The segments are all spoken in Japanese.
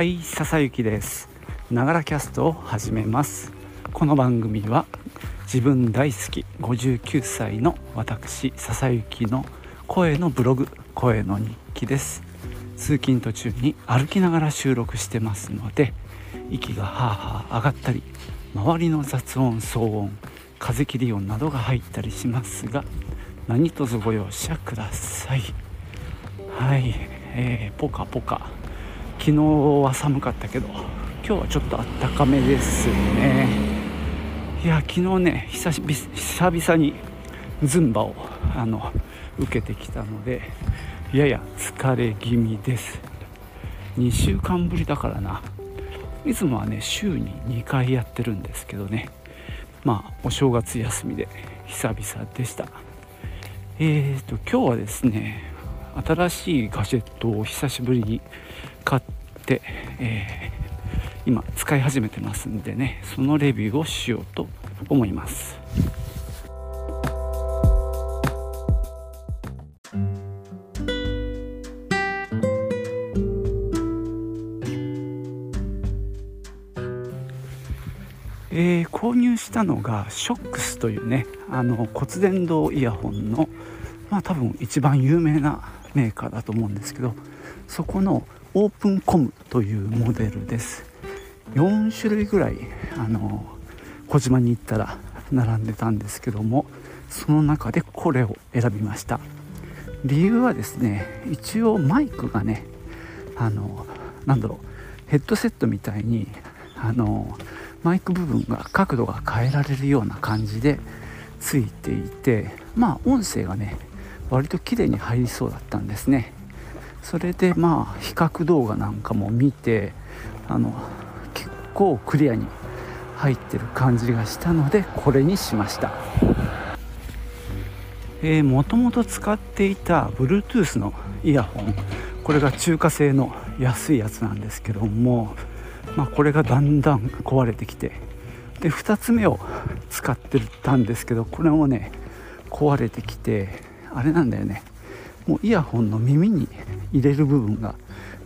はい笹雪です。ながらキャストを始めます。この番組は自分大好き59歳の私笹雪の声のブログ声の日記です。通勤途中に歩きながら収録してますので息がハーハー上がったり周りの雑音騒音風切り音などが入ったりしますが何卒ご容赦ください。はい、えー、ポカポカ。昨日は寒かったけど今日はちょっとあったかめですね。いや昨日ね久し久々にズンバをあの受けてきたのでやや疲れ気味です。2週間ぶりだからな。いつもはね週に2回やってるんですけどね。まあお正月休みで久々でした。えーと今日はですね新しいガジェットを久しぶりに買って、えー、今使い始めてますんでねそのレビューをしようと思います。えー、購入したのがショックスというねあの骨伝導イヤホンのまあ多分一番有名なメーカーだと思うんですけどそこのオープンコムというモデルです。4種類ぐらいあの小島に行ったら並んでたんですけどもその中でこれを選びました。理由はですね一応マイクがねあのなんだろうヘッドセットみたいにあのマイク部分が角度が変えられるような感じでついていてまあ音声がね割と綺麗に入りそうだったんですね。それでまあ比較動画なんかも見てあの結構クリアに入ってる感じがしたのでこれにしました。えー、もともと使っていた Bluetooth のイヤホン。これが中華製の安いやつなんですけども、まあ、これがだんだん壊れてきて。で2つ目を使ってたんですけどこれもね壊れてきて。あれなんだよね。もうイヤホンの耳に入れる部分が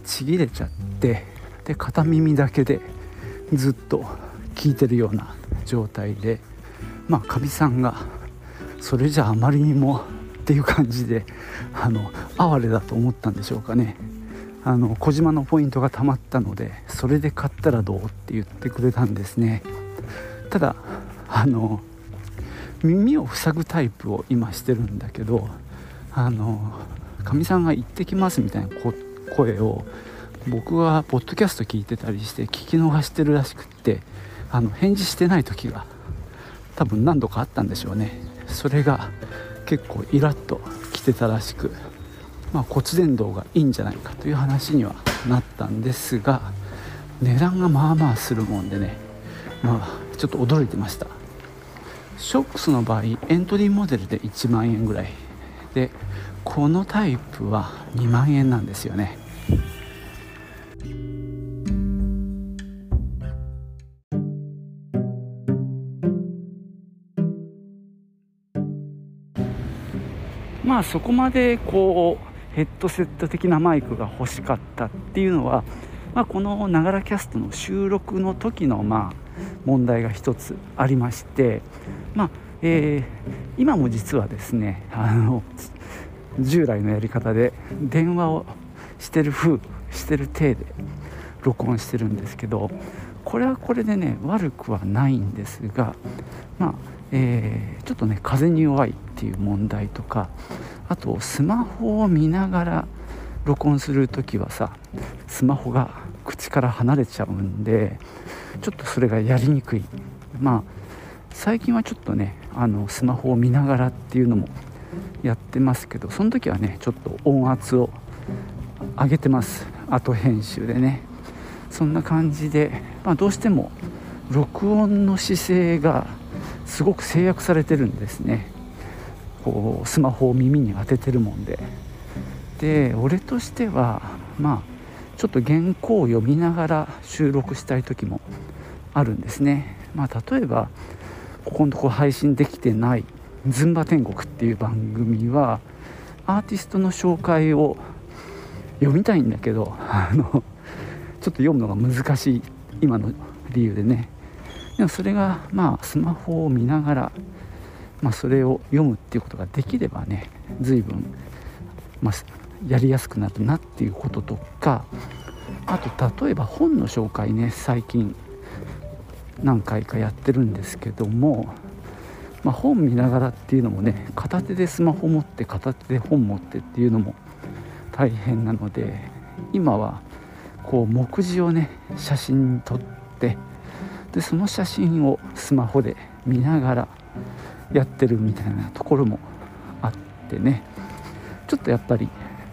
ちぎれちゃってで片耳だけでずっと聞いてるような状態でまあかみさんがそれじゃあまりにもっていう感じであの哀れだと思ったんでしょうかね。あの小島のポイントがたまったのでそれで買ったらどうって言ってくれたんですね。ただあの耳を塞ぐタイプを今してるんだけどあのかみさんが「行ってきます」みたいな声を僕はポッドキャスト聞いてたりして聞き逃してるらしくってあの返事してない時が多分何度かあったんでしょうね。それが結構イラッときてたらしく、まあ、骨伝導がいいんじゃないかという話にはなったんですが値段がまあまあするもんでねまあちょっと驚いてました。ショックスの場合エントリーモデルで1万円ぐらい。でこのタイプは2万円なんですよね。まあそこまでこうヘッドセット的なマイクが欲しかったっていうのは、まあ、このながらキャストの収録の時のまあ問題が一つありまして、まあえー、今も実はですねあの従来のやり方で電話をしてる風してる体で録音してるんですけどこれはこれでね悪くはないんですがまあえー、ちょっとね風に弱いっていう問題とかあとスマホを見ながら録音する時はさスマホが口から離れちゃうんでちょっとそれがやりにくい。まあ最近はちょっとねあのスマホを見ながらっていうのもやってますけどその時はねちょっと音圧を上げてます。後編集でね。そんな感じで、まあ、どうしても録音の姿勢がすごく制約されてるんですね。こうスマホを耳に当ててるもんで。で俺としてはまあちょっと原稿を読みながら収録したい時もあるんですね。まあ、例えばここのとこ配信できてない「ズンバ天国」っていう番組はアーティストの紹介を読みたいんだけどあのちょっと読むのが難しい今の理由でね。でもそれがまあスマホを見ながら、まあ、それを読むっていうことができればね随分、まあ、やりやすくなるなっていうこととかあと例えば本の紹介ね最近。何回かやってるんですけども、まあ、本見ながらっていうのもね片手でスマホ持って片手で本持ってっていうのも大変なので今はこう目次をね写真に撮ってでその写真をスマホで見ながらやってるみたいなところもあってねちょっとやっぱり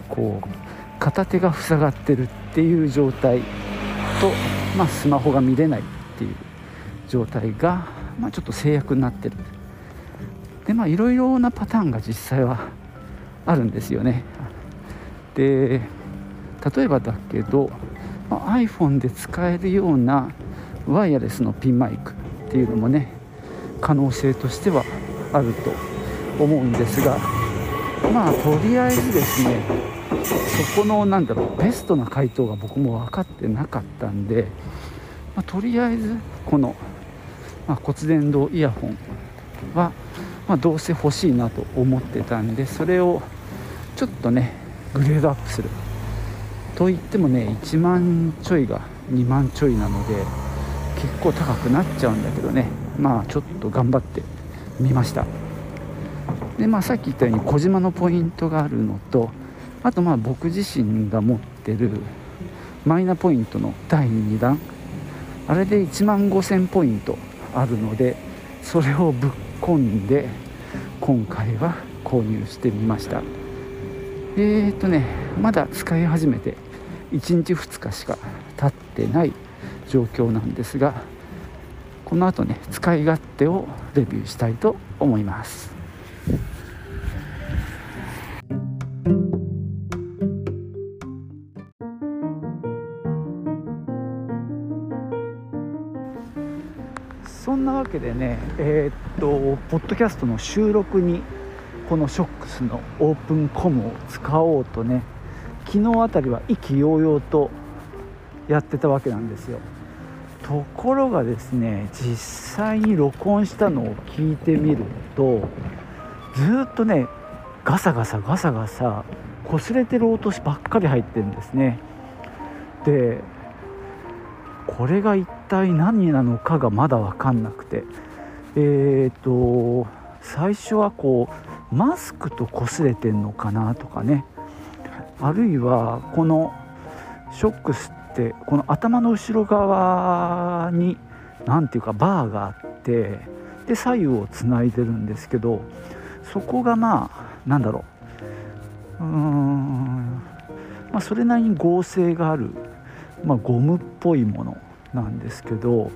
こう片手が塞がってるっていう状態と、まあ、スマホが見れないっていう状態が、まあ、ちょっと制約になってる。でまあいろいろなパターンが実際はあるんですよね。で例えばだけど、まあ、iPhone で使えるようなワイヤレスのピンマイクっていうのもね可能性としてはあると思うんですがまあとりあえずですねそこのなんだろうベストな回答が僕も分かってなかったんで、まあ、とりあえずこの、まあ、骨伝導イヤホンは、まあ、どうせ欲しいなと思ってたんでそれをちょっとねグレードアップするといってもね1万ちょいが2万ちょいなので結構高くなっちゃうんだけどね。まあちょっと頑張ってみました。でまあさっき言ったように小島のポイントがあるのとあとまあ僕自身が持ってるマイナポイントの第2弾。あれで1万5000ポイントあるのでそれをぶっ込んで今回は購入してみました。えーとねまだ使い始めて1日2日しか経ってない状況なんですがこの後ね使い勝手をレビューしたいと思います。ねえー、っとポッドキャストの収録にこのショックスのオープンコムを使おうとね昨日あたりは意気揚々とやってたわけなんですよ。ところがですね実際に録音したのを聞いてみるとずっとねガサガサガサガサ擦れてる音ばっかり入ってるんですね。でこれが一体何なのかがまだ分かんなくて。えっ、と最初はこうマスクと擦れてんのかなとかね。あるいはこのショックスってこの頭の後ろ側に何ていうかバーがあってで左右をつないでるんですけどそこがまあなんだろう。うーんまあそれなりに合成がある、まあ、ゴムっぽいものなんですけど、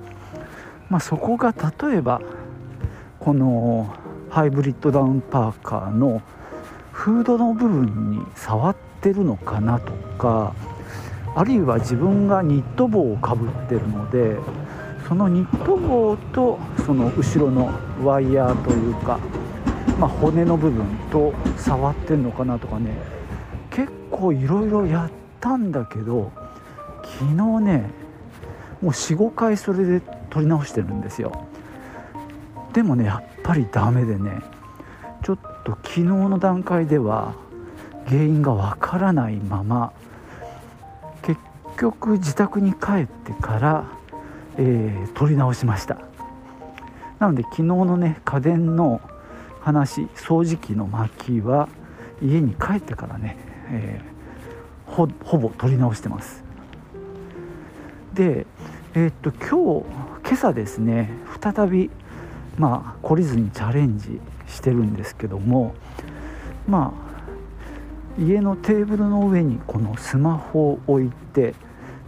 まあ、そこが例えばこのハイブリッドダウンパーカーのフードの部分に触ってるのかなとかあるいは自分がニット帽をかぶってるのでそのニット帽とその後ろのワイヤーというか、まあ、骨の部分と触ってんのかなとかね結構いろいろやったんだけど昨日ねもう45回それで撮り直してるんですよ。でもねやっぱりダメでねちょっと昨日の段階では原因がわからないまま結局自宅に帰ってから、えー、撮り直しました。なので昨日のね家電の話掃除機の薪は家に帰ってからね、えー、ほほぼ撮り直してます。でえー、っと今日今朝ですね再びまあ懲りずにチャレンジしてるんですけどもまあ家のテーブルの上にこのスマホを置いて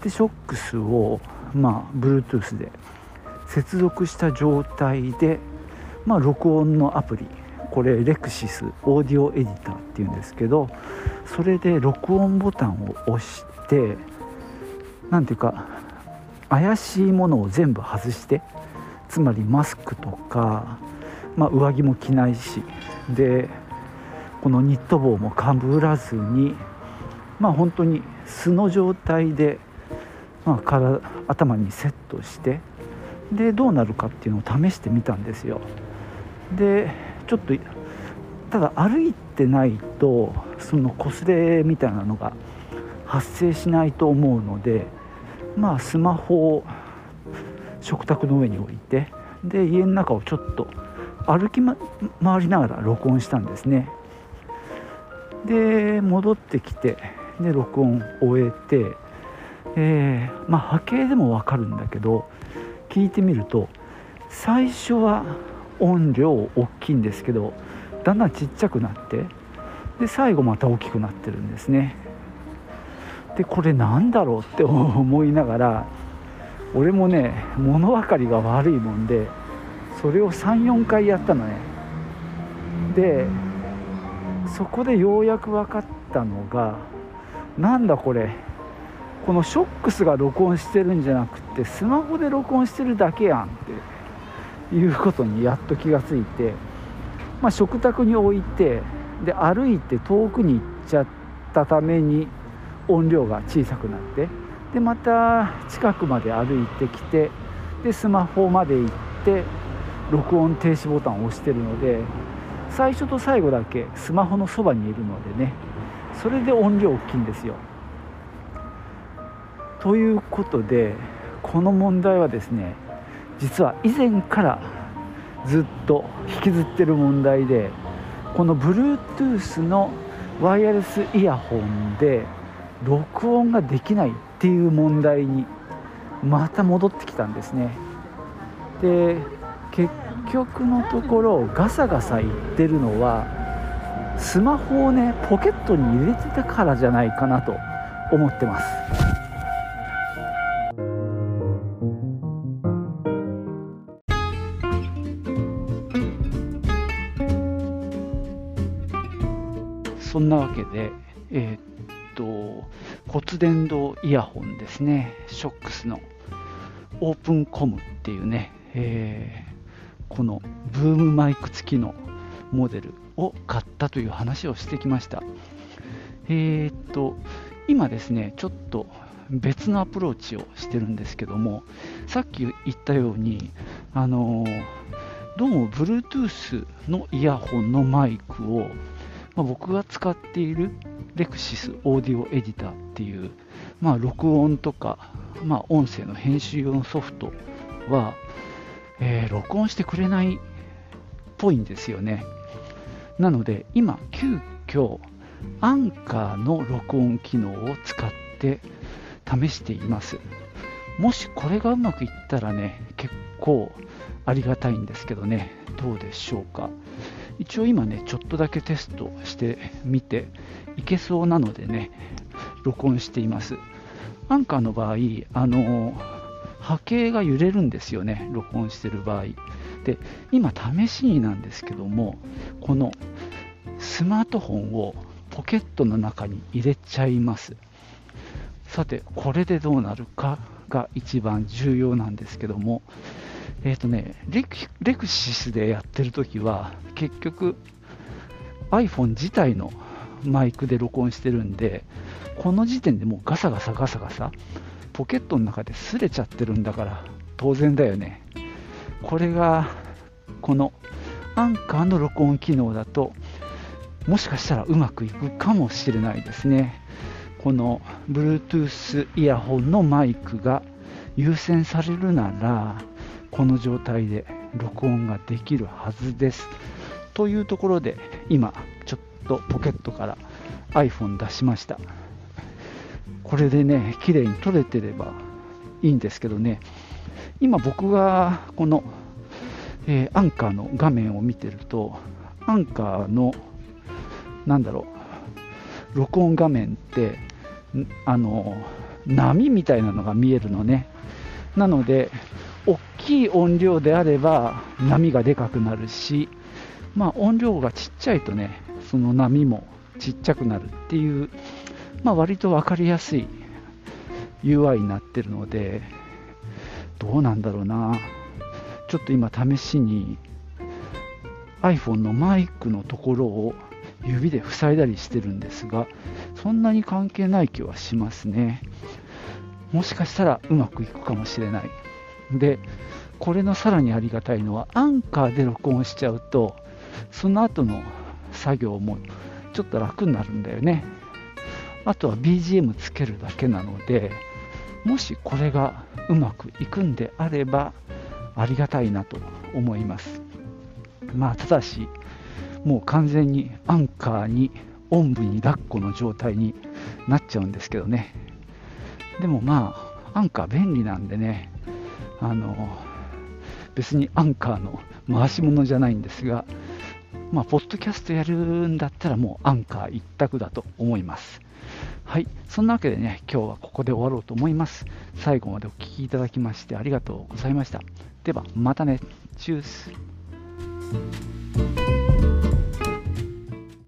でショックスをまあ Bluetooth で接続した状態でまあ録音のアプリこれレクシスオーディオエディターっていうんですけどそれで録音ボタンを押して何ていうか怪しいものを全部外してつまりマスクとか、まあ、上着も着ないしでこのニット帽もかぶらずにまあ本当に素の状態でまあ、から頭にセットしてでどうなるかっていうのを試してみたんですよ。でちょっとただ歩いてないとその擦れみたいなのが発生しないと思うのでまあスマホを食卓の上に置いてで家の中をちょっと歩き、ま、回りながら録音したんですね。で戻ってきてで録音終えて、えー、まあ波形でも分かるんだけど聞いてみると最初は音量大きいんですけどだんだんちっちゃくなってで最後また大きくなってるんですね。でこれなんだろうって思いながら俺もね物分かりが悪いもんでそれを34回やったのね。でそこでようやく分かったのがなんだこれ。このショックスが録音してるんじゃなくてスマホで録音してるだけやんっていうことにやっと気がついて、まあ、食卓に置いてで歩いて遠くに行っちゃったために音量が小さくなってでまた近くまで歩いてきてでスマホまで行って録音停止ボタンを押してるので最初と最後だけスマホのそばにいるのでねそれで音量大きいんですよ。ということでこの問題はですね実は以前からずっと引きずってる問題でこの Bluetooth のワイヤレスイヤホンで録音ができないっていう問題にまた戻ってきたんですね。で結局のところガサガサ言ってるのはスマホをねポケットに入れてたからじゃないかなと思ってます。そんなわけで、えー、っ骨伝導イヤホンですね。ショックスの。オープンコムっていうね、えー、このブームマイク付きのモデルを買ったという話をしてきました。えー、っと今ですねちょっと別のアプローチをしてるんですけどもさっき言ったようにあのどうも Bluetooth のイヤホンのマイクを、まあ、僕が使っているレクシスオーディオエディターっていう、まあ、録音とか、まあ、音声の編集用のソフトは、えー、録音してくれないっぽいんですよね。なので、今、急遽アンカーの録音機能を使って試しています。もしこれがうまくいったらね、結構ありがたいんですけどね、どうでしょうか。一応今ね、ちょっとだけテストしてみて、いけそうなのでね、録音しています。アンカーの場合、あの波形が揺れるんですよね、録音してる場合。で、今、試しになんですけども、このスマートフォンをポケットの中に入れちゃいます。さて、これでどうなるかが一番重要なんですけども、えっ、ー、とねレク、レクシスでやってるときは、結局 iPhone 自体のマイクで録音してるんで、この時点でもうガサガサガサガサ、ポケットの中で擦れちゃってるんだから、当然だよね。これが、このアンカーの録音機能だと、もしかしたらうまくいくかもしれないですね。この Bluetooth イヤホンのマイクが優先されるなら、この状態で録音ができるはずです。というところで今ちょっとポケットから iPhone 出しました。これでね、綺麗に撮れてればいいんですけどね、今僕がこの、えー、アンカーの画面を見てると、アンカーの、なんだろう、録音画面って、あの、波みたいなのが見えるのね。なので、きい音量であれば波がでかくなるし、まあ、音量がちっちゃいとねその波もちっちゃくなるっていう、まあ、割と分かりやすい UI になってるのでどうなんだろうな。ちょっと今試しに iPhone のマイクのところを指で塞いだりしてるんですがそんなに関係ない気はしますね。もしかしたらうまくいくかもしれない。でこれのさらにありがたいのはアンカーで録音しちゃうとその後の作業もちょっと楽になるんだよね。あとは BGM つけるだけなのでもしこれがうまくいくんであればありがたいなと思います。まあただしもう完全にアンカーにおんぶに抱っこの状態になっちゃうんですけどね。でもまあアンカー便利なんでねあの別にアンカーの回し物じゃないんですがまあ、ポッドキャストやるんだったらもうアンカー一択だと思います。はい、そんなわけでね、今日はここで終わろうと思います。最後までお聴きいただきましてありがとうございました。では、またね。チュース。